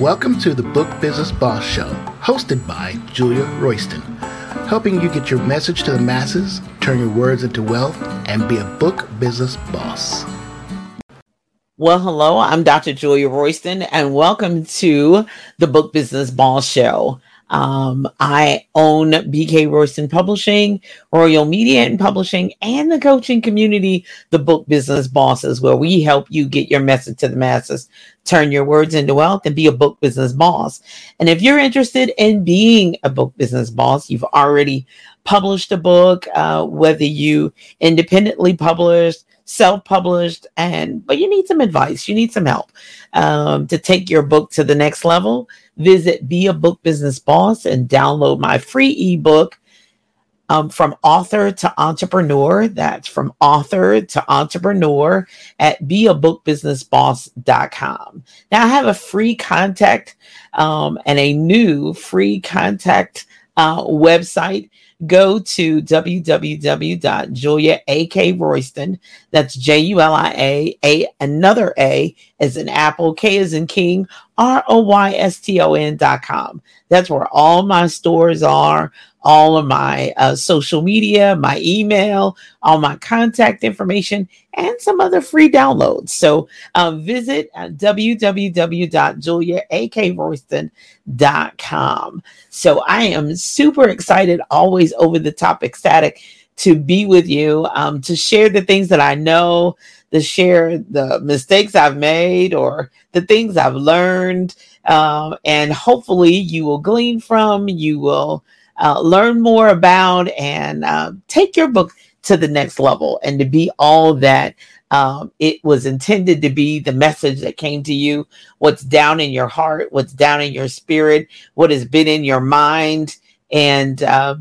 Welcome to the Book Business Boss Show, hosted by Julia Royston, helping you get your message to the masses, turn your words into wealth, and be a book business boss. Well, hello, I'm Dr. Julia Royston, and welcome to the Book Business Boss Show. Um, I own BK Royston Publishing, Royal Media and Publishing, and the coaching community, the Book Business Bosses, where we help you get your message to the masses, turn your words into wealth, and be a book business boss. And if you're interested in being a book business boss, you've already published a book, uh, whether you independently published, self-published and but you need some advice you need some help um, to take your book to the next level visit be a book business boss and download my free ebook um, from author to entrepreneur. That's from author to entrepreneur at beabookbusinessboss.com now i have a free contact um, and a new free contact uh, website go to www.julia.ak.royston. That's J U L I A, A, another A as an apple, K as in king, R O Y S T O N dot com. That's where all my stores are, all of my uh, social media, my email, all my contact information, and some other free downloads. So uh, visit www.juliaakroyston.com. So I am super excited, always over the top ecstatic to be with you, um, to share the things that I know, to share the mistakes I've made or the things I've learned. Um, and hopefully you will glean from, you will uh, learn more about, and uh, take your book to the next level and to be all that um, it was intended to be the message that came to you, what's down in your heart, what's down in your spirit, what has been in your mind, and uh,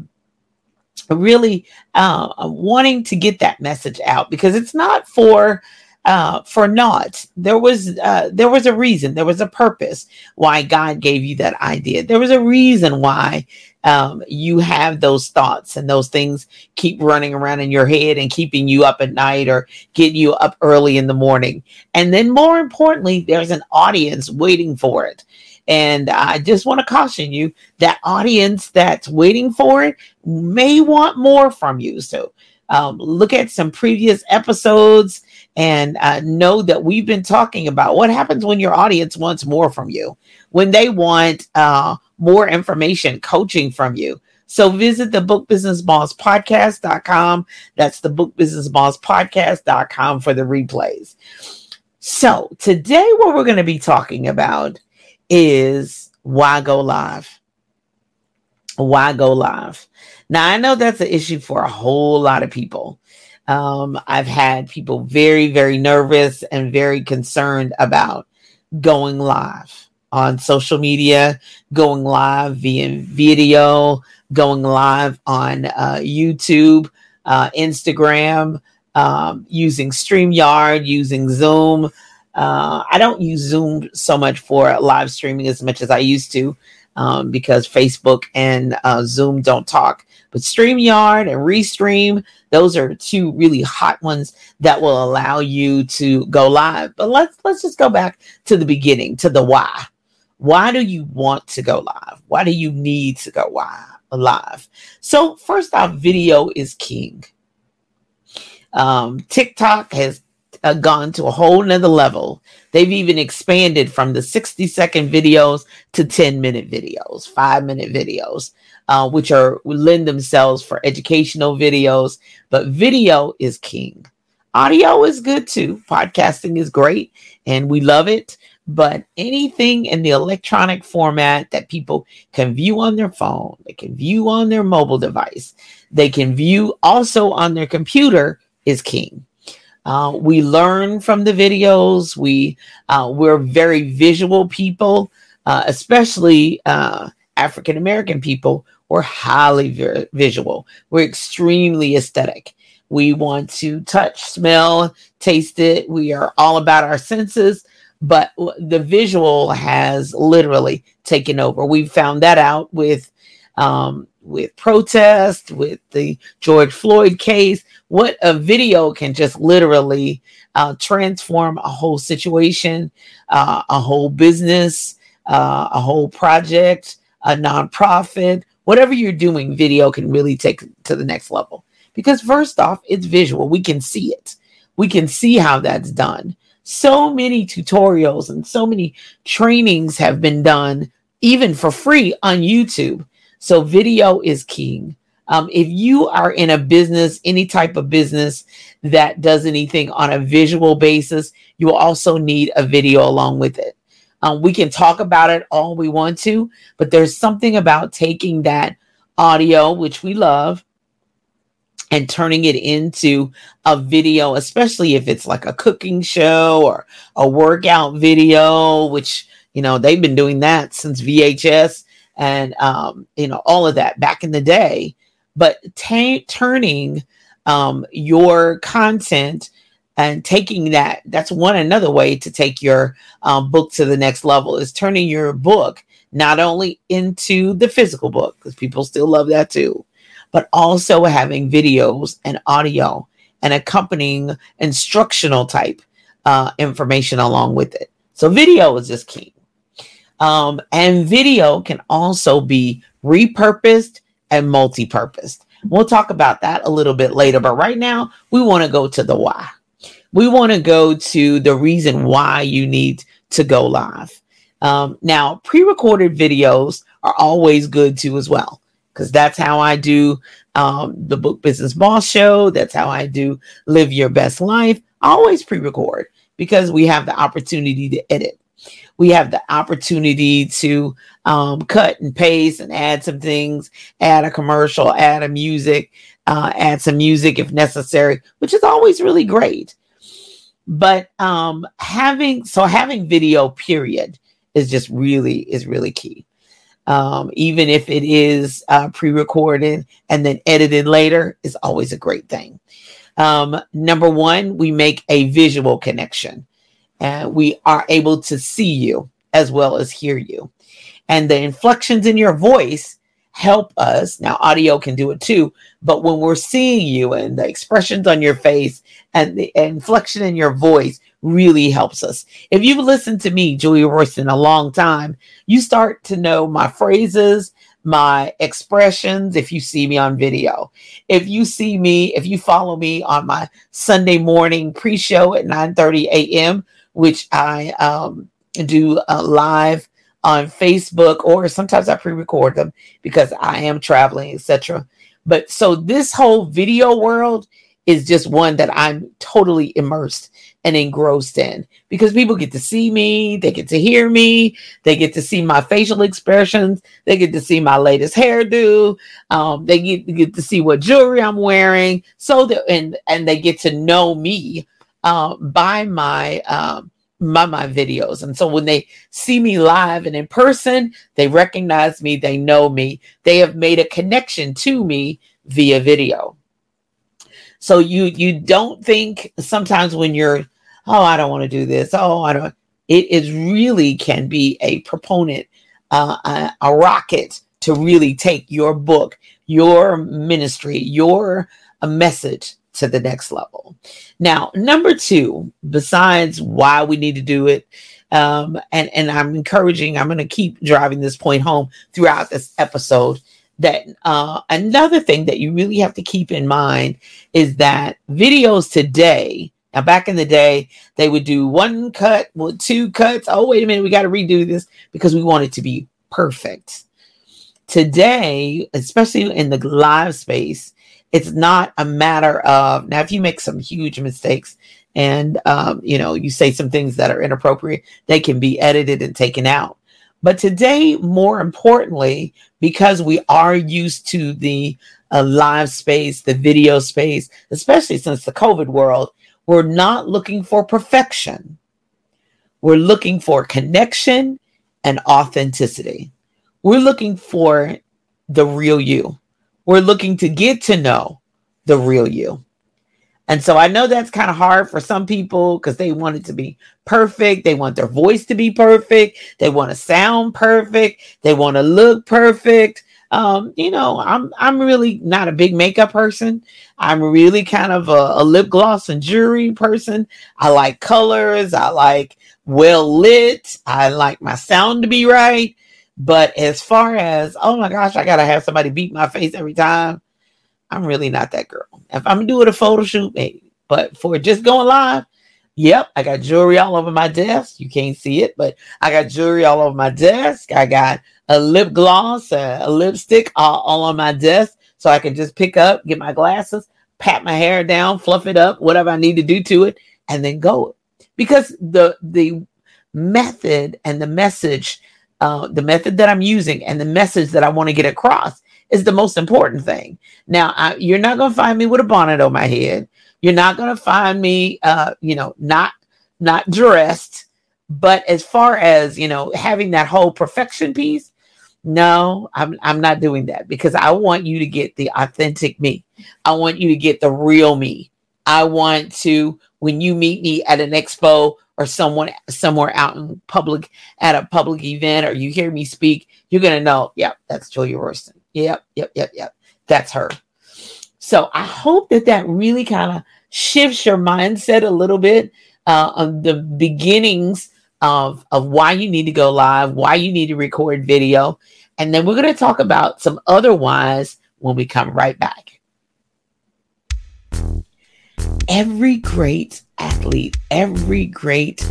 really uh, wanting to get that message out because it's not for uh, for naught. There was uh, there was a reason, there was a purpose why God gave you that idea. There was a reason why um, you have those thoughts and those things keep running around in your head and keeping you up at night or getting you up early in the morning. And then, more importantly, there's an audience waiting for it. And I just want to caution you that audience that's waiting for it may want more from you. So um, look at some previous episodes and uh, know that we've been talking about what happens when your audience wants more from you, when they want uh, more information, coaching from you. So visit the Book Business Boss Podcast.com. That's the Book Business Boss Podcast.com for the replays. So today, what we're going to be talking about is why go live? Why go live? Now, I know that's an issue for a whole lot of people. Um, I've had people very, very nervous and very concerned about going live on social media, going live via video, going live on uh, YouTube, uh, Instagram, um, using StreamYard, using Zoom. Uh, I don't use Zoom so much for live streaming as much as I used to um, because Facebook and uh, Zoom don't talk. But StreamYard and Restream, those are two really hot ones that will allow you to go live. But let's let's just go back to the beginning, to the why. Why do you want to go live? Why do you need to go live? So, first off, video is king. Um, TikTok has uh, gone to a whole nother level. They've even expanded from the 60 second videos to 10 minute videos, five minute videos, uh, which are lend themselves for educational videos. But video is king. Audio is good too. Podcasting is great and we love it but anything in the electronic format that people can view on their phone, they can view on their mobile device, they can view also on their computer is king. Uh, we learn from the videos. We uh, we're very visual people, uh, especially uh, African American people. We're highly vi- visual. We're extremely aesthetic. We want to touch, smell, taste it. We are all about our senses but the visual has literally taken over. We found that out with um, with protest, with the George Floyd case. What a video can just literally uh, transform a whole situation, uh, a whole business, uh, a whole project, a nonprofit, whatever you're doing, video can really take to the next level. Because first off, it's visual. We can see it. We can see how that's done. So many tutorials and so many trainings have been done, even for free on YouTube. So video is king. Um, if you are in a business, any type of business that does anything on a visual basis, you will also need a video along with it. Um, we can talk about it all we want to, but there's something about taking that audio, which we love, and turning it into a video, especially if it's like a cooking show or a workout video, which, you know, they've been doing that since VHS and, um, you know, all of that back in the day. But t- turning um, your content and taking that that's one another way to take your um, book to the next level is turning your book not only into the physical book because people still love that too but also having videos and audio and accompanying instructional type uh, information along with it. So video is just key. Um, and video can also be repurposed and multi-purposed. We'll talk about that a little bit later but right now we want to go to the why. We want to go to the reason why you need to go live. Um, now, pre recorded videos are always good too, as well, because that's how I do um, the Book Business Boss Show. That's how I do Live Your Best Life. I always pre record because we have the opportunity to edit. We have the opportunity to um, cut and paste and add some things, add a commercial, add a music, uh, add some music if necessary, which is always really great but um having so having video period is just really is really key um even if it is uh, pre-recorded and then edited later is always a great thing. Um number one we make a visual connection and we are able to see you as well as hear you. And the inflections in your voice help us. Now, audio can do it too, but when we're seeing you and the expressions on your face and the inflection in your voice really helps us. If you've listened to me, Julia Royston, a long time, you start to know my phrases, my expressions if you see me on video. If you see me, if you follow me on my Sunday morning pre-show at 9 30 a.m., which I um, do uh, live on Facebook, or sometimes I pre-record them because I am traveling, etc. But so this whole video world is just one that I'm totally immersed and engrossed in because people get to see me, they get to hear me, they get to see my facial expressions, they get to see my latest hairdo, um, they get, get to see what jewelry I'm wearing, so that and and they get to know me uh, by my um, my, my videos. And so when they see me live and in person, they recognize me, they know me, they have made a connection to me via video. So you you don't think sometimes when you're, oh, I don't want to do this, oh, I don't, it is really can be a proponent, uh, a, a rocket to really take your book, your ministry, your a message to the next level. Now, number two, besides why we need to do it, um, and and I'm encouraging, I'm going to keep driving this point home throughout this episode. That uh, another thing that you really have to keep in mind is that videos today. Now, back in the day, they would do one cut, well, two cuts. Oh, wait a minute, we got to redo this because we want it to be perfect. Today, especially in the live space, it's not a matter of now if you make some huge mistakes and um, you know you say some things that are inappropriate they can be edited and taken out. But today more importantly because we are used to the uh, live space the video space especially since the covid world we're not looking for perfection. We're looking for connection and authenticity. We're looking for the real you we're looking to get to know the real you. And so I know that's kind of hard for some people because they want it to be perfect. They want their voice to be perfect. They want to sound perfect. They want to look perfect. Um, you know, I'm I'm really not a big makeup person. I'm really kind of a, a lip gloss and jewelry person. I like colors. I like well lit. I like my sound to be right. But as far as, oh my gosh, I got to have somebody beat my face every time, I'm really not that girl. If I'm doing a photo shoot, maybe. But for just going live, yep, I got jewelry all over my desk. You can't see it, but I got jewelry all over my desk. I got a lip gloss, a, a lipstick all, all on my desk. So I can just pick up, get my glasses, pat my hair down, fluff it up, whatever I need to do to it, and then go. Because the the method and the message, uh, the method that I'm using and the message that I want to get across is the most important thing. Now, I, you're not going to find me with a bonnet on my head. You're not going to find me, uh, you know, not not dressed. But as far as you know, having that whole perfection piece, no, I'm I'm not doing that because I want you to get the authentic me. I want you to get the real me. I want to when you meet me at an expo or someone somewhere out in public at a public event or you hear me speak, you're gonna know, yep, that's Julia Royston. Yep, yep, yep, yep. That's her. So I hope that that really kind of shifts your mindset a little bit uh, of the beginnings of, of why you need to go live, why you need to record video. And then we're going to talk about some other whys when we come right back. Every great athlete, every great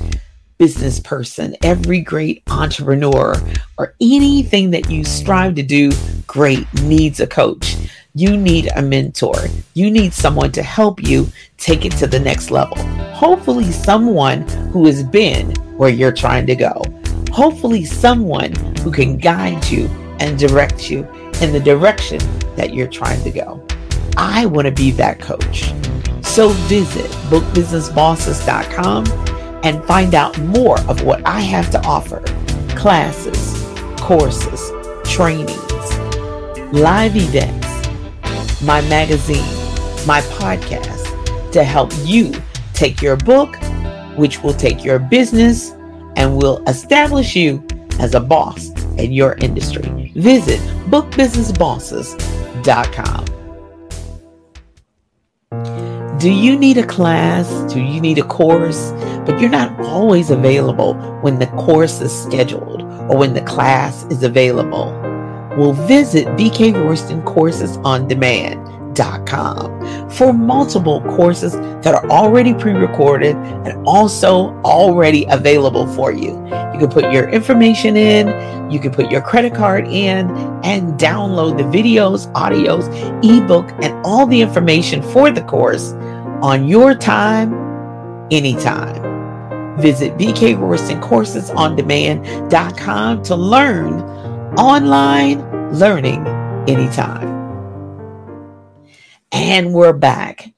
business person, every great entrepreneur, or anything that you strive to do great needs a coach. You need a mentor. You need someone to help you take it to the next level. Hopefully, someone who has been where you're trying to go. Hopefully, someone who can guide you and direct you in the direction that you're trying to go. I want to be that coach. So visit bookbusinessbosses.com and find out more of what I have to offer classes, courses, trainings, live events, my magazine, my podcast to help you take your book, which will take your business and will establish you as a boss in your industry. Visit bookbusinessbosses.com. Do you need a class? Do you need a course? But you're not always available when the course is scheduled or when the class is available. Well, visit BK Royston Courses on Demand.com for multiple courses that are already pre recorded and also already available for you. You can put your information in, you can put your credit card in, and download the videos, audios, ebook, and all the information for the course on your time, anytime. Visit BK Royston Courses on Demand.com to learn online learning anytime. And we're back.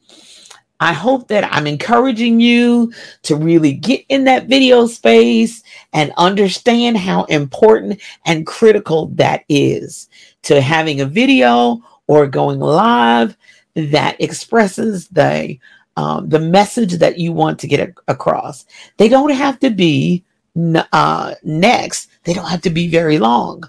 I hope that I'm encouraging you to really get in that video space and understand how important and critical that is to having a video or going live that expresses the um, the message that you want to get a- across. They don't have to be uh, next. They don't have to be very long.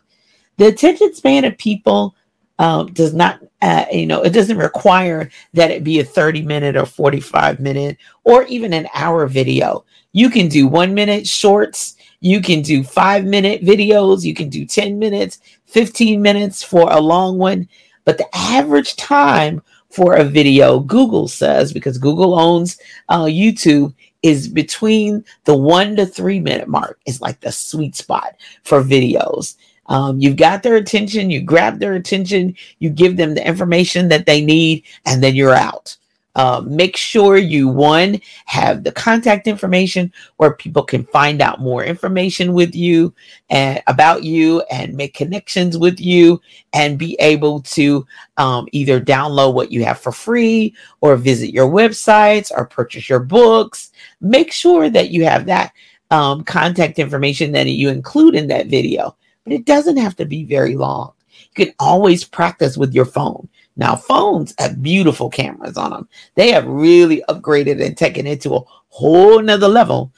The attention span of people um, does not, uh, you know, it doesn't require that it be a 30 minute or 45 minute or even an hour video. You can do one minute shorts. You can do five minute videos. You can do 10 minutes, 15 minutes for a long one. But the average time for a video, Google says, because Google owns uh, YouTube, is between the one to three minute mark. Is like the sweet spot for videos. Um, you've got their attention, you grab their attention, you give them the information that they need, and then you're out. Uh, make sure you one have the contact information where people can find out more information with you and about you and make connections with you and be able to um, either download what you have for free or visit your websites or purchase your books. Make sure that you have that um, contact information that you include in that video but it doesn't have to be very long. You can always practice with your phone now, phones have beautiful cameras on them. They have really upgraded and taken it to a whole nother level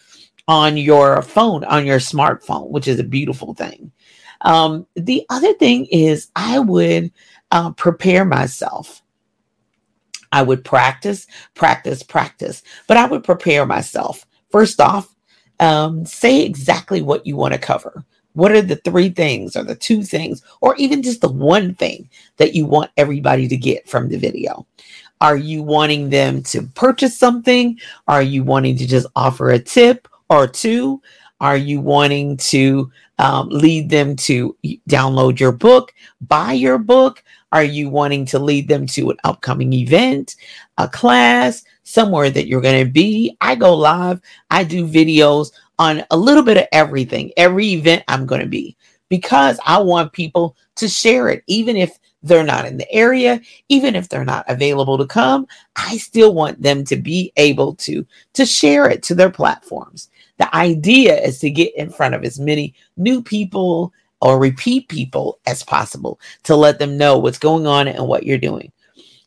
on your phone, on your smartphone, which is a beautiful thing. Um, the other thing is, I would uh, prepare myself. I would practice, practice, practice, but I would prepare myself. First off, um, say exactly what you want to cover. What are the three things or the two things or even just the one thing that you want everybody to get from the video? Are you wanting them to purchase something? Are you wanting to just offer a tip or two? Are you wanting to um, lead them to download your book, buy your book? Are you wanting to lead them to an upcoming event, a class, somewhere that you're going to be? I go live, I do videos on a little bit of everything, every event I'm going to be, because I want people to share it, even if they're not in the area, even if they're not available to come, I still want them to be able to to share it to their platforms. The idea is to get in front of as many new people or repeat people as possible to let them know what's going on and what you're doing.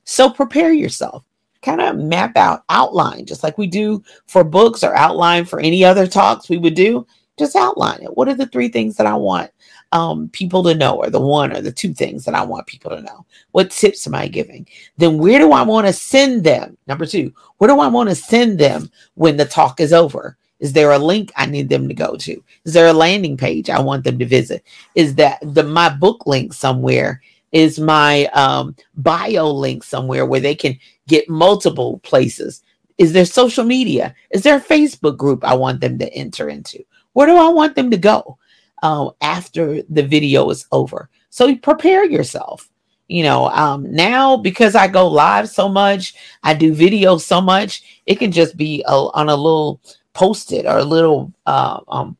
So prepare yourself. Kind of map out, outline, just like we do for books or outline for any other talks we would do. Just outline it. What are the three things that I want um, people to know, or the one or the two things that I want people to know? What tips am I giving? Then where do I want to send them? Number two, where do I want to send them when the talk is over? Is there a link I need them to go to? Is there a landing page I want them to visit? Is that the my book link somewhere? Is my um, bio link somewhere where they can get multiple places? Is there social media? Is there a Facebook group I want them to enter into? Where do I want them to go um, after the video is over? So prepare yourself. You know, um, now because I go live so much, I do video so much, it can just be a, on a little post-it or a little uh, um,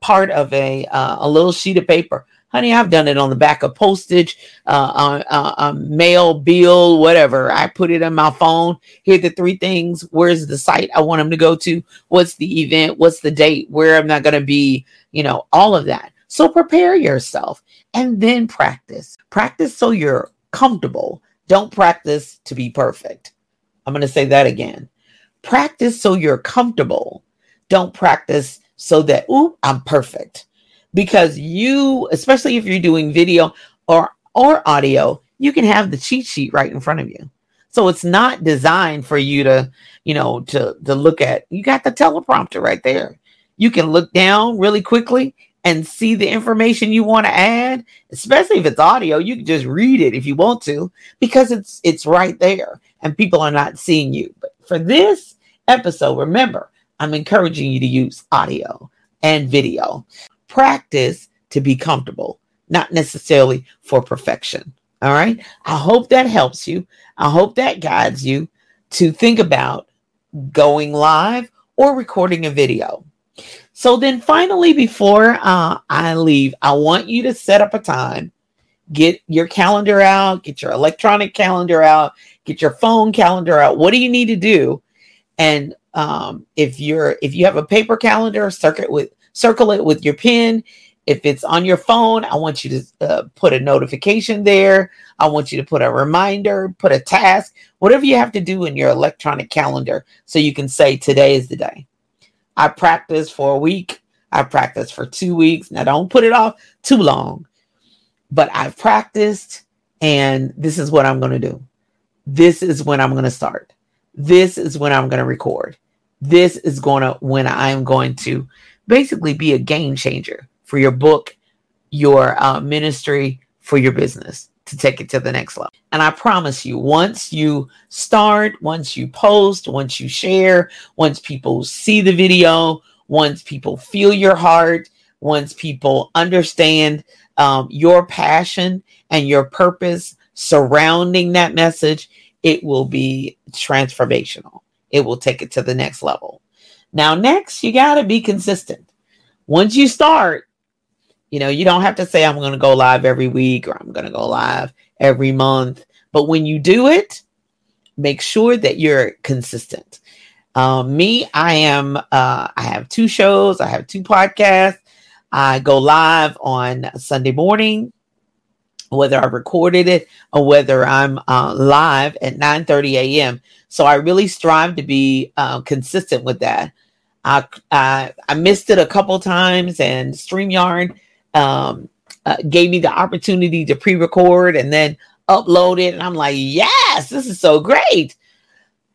part of a uh, a little sheet of paper. Honey, I've done it on the back of postage, uh, on, uh, on mail, bill, whatever. I put it on my phone. Here the three things. Where's the site I want them to go to? What's the event? What's the date? Where am I going to be? You know, all of that. So prepare yourself and then practice. Practice so you're comfortable. Don't practice to be perfect. I'm going to say that again. Practice so you're comfortable. Don't practice so that, ooh, I'm perfect because you, especially if you're doing video or or audio, you can have the cheat sheet right in front of you. So it's not designed for you to, you know, to to look at. You got the teleprompter right there. You can look down really quickly and see the information you want to add, especially if it's audio, you can just read it if you want to because it's it's right there and people are not seeing you. But for this episode, remember, I'm encouraging you to use audio and video practice to be comfortable, not necessarily for perfection. All right. I hope that helps you. I hope that guides you to think about going live or recording a video. So then, finally, before uh, I leave, I want you to set up a time. Get your calendar out, get your electronic calendar out, get your phone calendar out. What do you need to do? And um, if you're if you have a paper calendar, circuit with circle it with your pen. If it's on your phone, I want you to uh, put a notification there. I want you to put a reminder, put a task, whatever you have to do in your electronic calendar so you can say today is the day. I practiced for a week. I practiced for two weeks. Now, don't put it off too long, but I've practiced and this is what I'm going to do. This is when I'm going to start. This is when I'm going to record. This is going to when I'm going to basically be a game changer for your book, your uh, ministry, for your business to take it to the next level. And I promise you, once you start, once you post, once you share, once people see the video, once people feel your heart, once people understand um, your passion and your purpose surrounding that message, it will be transformational. It will take it to the next level. Now, next, you got to be consistent. Once you start, you know, you don't have to say, I'm going to go live every week or I'm going to go live every month. But when you do it, make sure that you're consistent. Um, me, I am, uh, I have two shows, I have two podcasts. I go live on Sunday morning, whether I recorded it or whether I'm uh, live at 9 30 a.m. So I really strive to be uh, consistent with that. I, I, I missed it a couple times, and StreamYard um, uh, gave me the opportunity to pre-record and then upload it, and I'm like, yes, this is so great.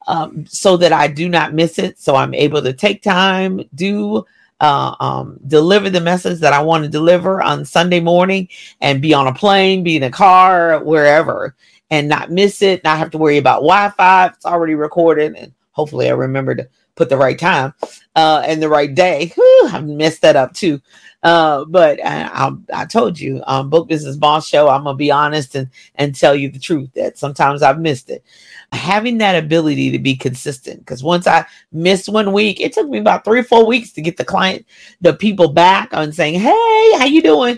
Um, so that I do not miss it, so I'm able to take time, do uh, um, deliver the message that I want to deliver on Sunday morning and be on a plane, be in a car, wherever, and not miss it, not have to worry about Wi Fi. It's already recorded. And hopefully I remember to put the right time uh, and the right day. Whew, I messed that up too. Uh, but I, I, I, told you, um, Book Business Boss Show, I'm going to be honest and, and tell you the truth that sometimes I've missed it. Having that ability to be consistent because once i missed one week it took me about three or four weeks to get the client the people back on saying hey how you doing?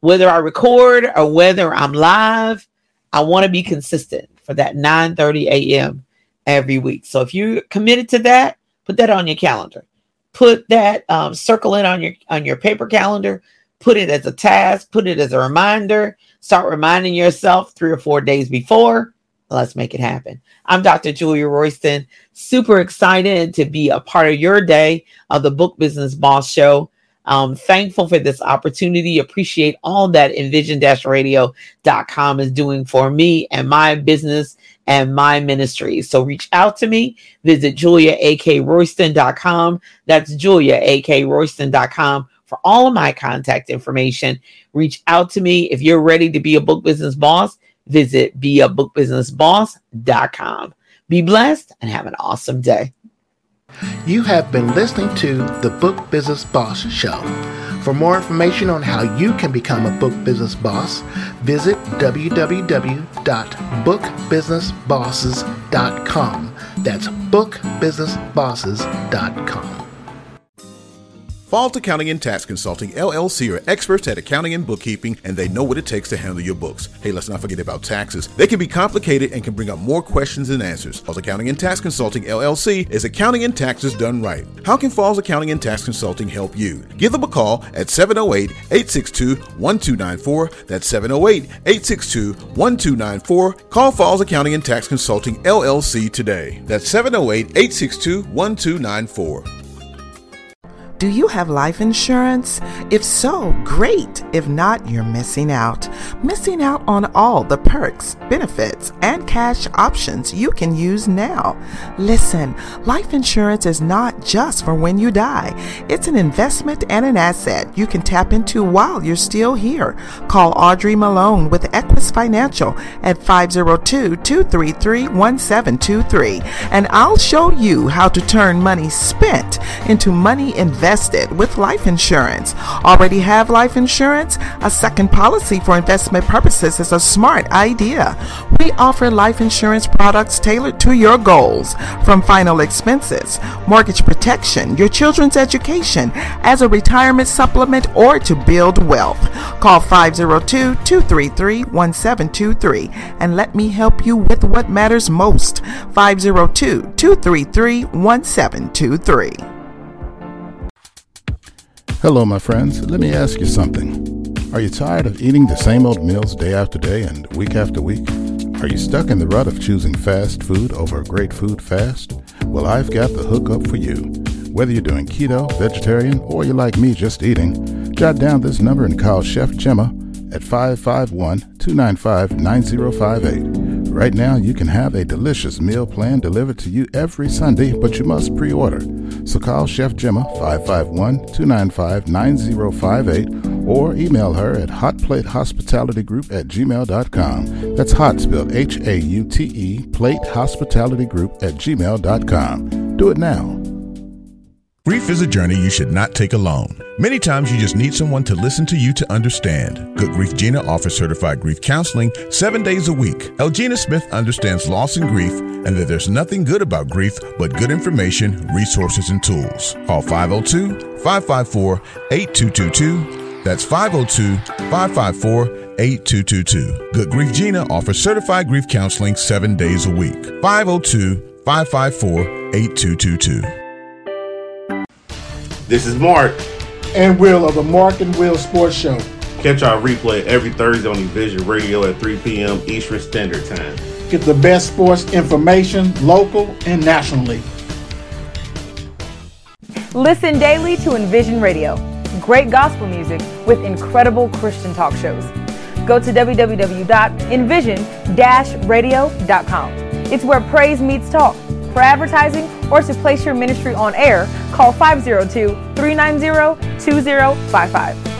Whether i record or whether i'm live i want to be consistent for that 9 30 a.m every week. So if you're committed to that put that on your calendar put that um, circle it on your on your paper calendar put it as a task put it as a reminder start reminding yourself three or four days before Let's make it happen. I'm Dr. Julia Royston, super excited to be a part of your day of the Book Business Boss Show. I'm thankful for this opportunity. Appreciate all that envision-radio.com is doing for me and my business and my ministry. So reach out to me. Visit juliakroyston.com. That's juliakroyston.com for all of my contact information. Reach out to me if you're ready to be a book business boss Visit beabookbusinessboss.com. Be blessed and have an awesome day. You have been listening to the Book Business Boss Show. For more information on how you can become a book business boss, visit www.bookbusinessbosses.com. That's bookbusinessbosses.com. Falls Accounting and Tax Consulting LLC are experts at accounting and bookkeeping, and they know what it takes to handle your books. Hey, let's not forget about taxes. They can be complicated and can bring up more questions than answers. Falls Accounting and Tax Consulting LLC is accounting and taxes done right. How can Falls Accounting and Tax Consulting help you? Give them a call at 708 862 1294. That's 708 862 1294. Call Falls Accounting and Tax Consulting LLC today. That's 708 862 1294. Do you have life insurance? If so, great. If not, you're missing out. Missing out on all the perks, benefits, and cash options you can use now. Listen, life insurance is not just for when you die, it's an investment and an asset you can tap into while you're still here. Call Audrey Malone with Equus Financial at 502 233 1723, and I'll show you how to turn money spent into money invested invested with life insurance. Already have life insurance? A second policy for investment purposes is a smart idea. We offer life insurance products tailored to your goals, from final expenses, mortgage protection, your children's education, as a retirement supplement, or to build wealth. Call 502 233 1723 and let me help you with what matters most. 502 233 1723. Hello, my friends. Let me ask you something. Are you tired of eating the same old meals day after day and week after week? Are you stuck in the rut of choosing fast food over great food fast? Well, I've got the hookup for you. Whether you're doing keto, vegetarian, or you're like me just eating, jot down this number and call Chef Gemma at 551 295 9058. Right now, you can have a delicious meal plan delivered to you every Sunday, but you must pre order. So call Chef Gemma 551 295 9058 or email her at hauteplatehospitalitygroup at gmail.com. That's hot spelled H A U T E, plate hospitality group at gmail.com. Do it now. Grief is a journey you should not take alone. Many times you just need someone to listen to you to understand. Good Grief Gina offers certified grief counseling seven days a week. Elgina Smith understands loss and grief and that there's nothing good about grief but good information, resources, and tools. Call 502 554 8222. That's 502 554 8222. Good Grief Gina offers certified grief counseling seven days a week. 502 554 8222. This is Mark and Will of the Mark and Will Sports Show. Catch our replay every Thursday on Envision Radio at 3 p.m. Eastern Standard Time. Get the best sports information, local and nationally. Listen daily to Envision Radio. Great gospel music with incredible Christian talk shows. Go to www.envision-radio.com. It's where praise meets talk. For advertising, or to place your ministry on air, call 502 390 2055.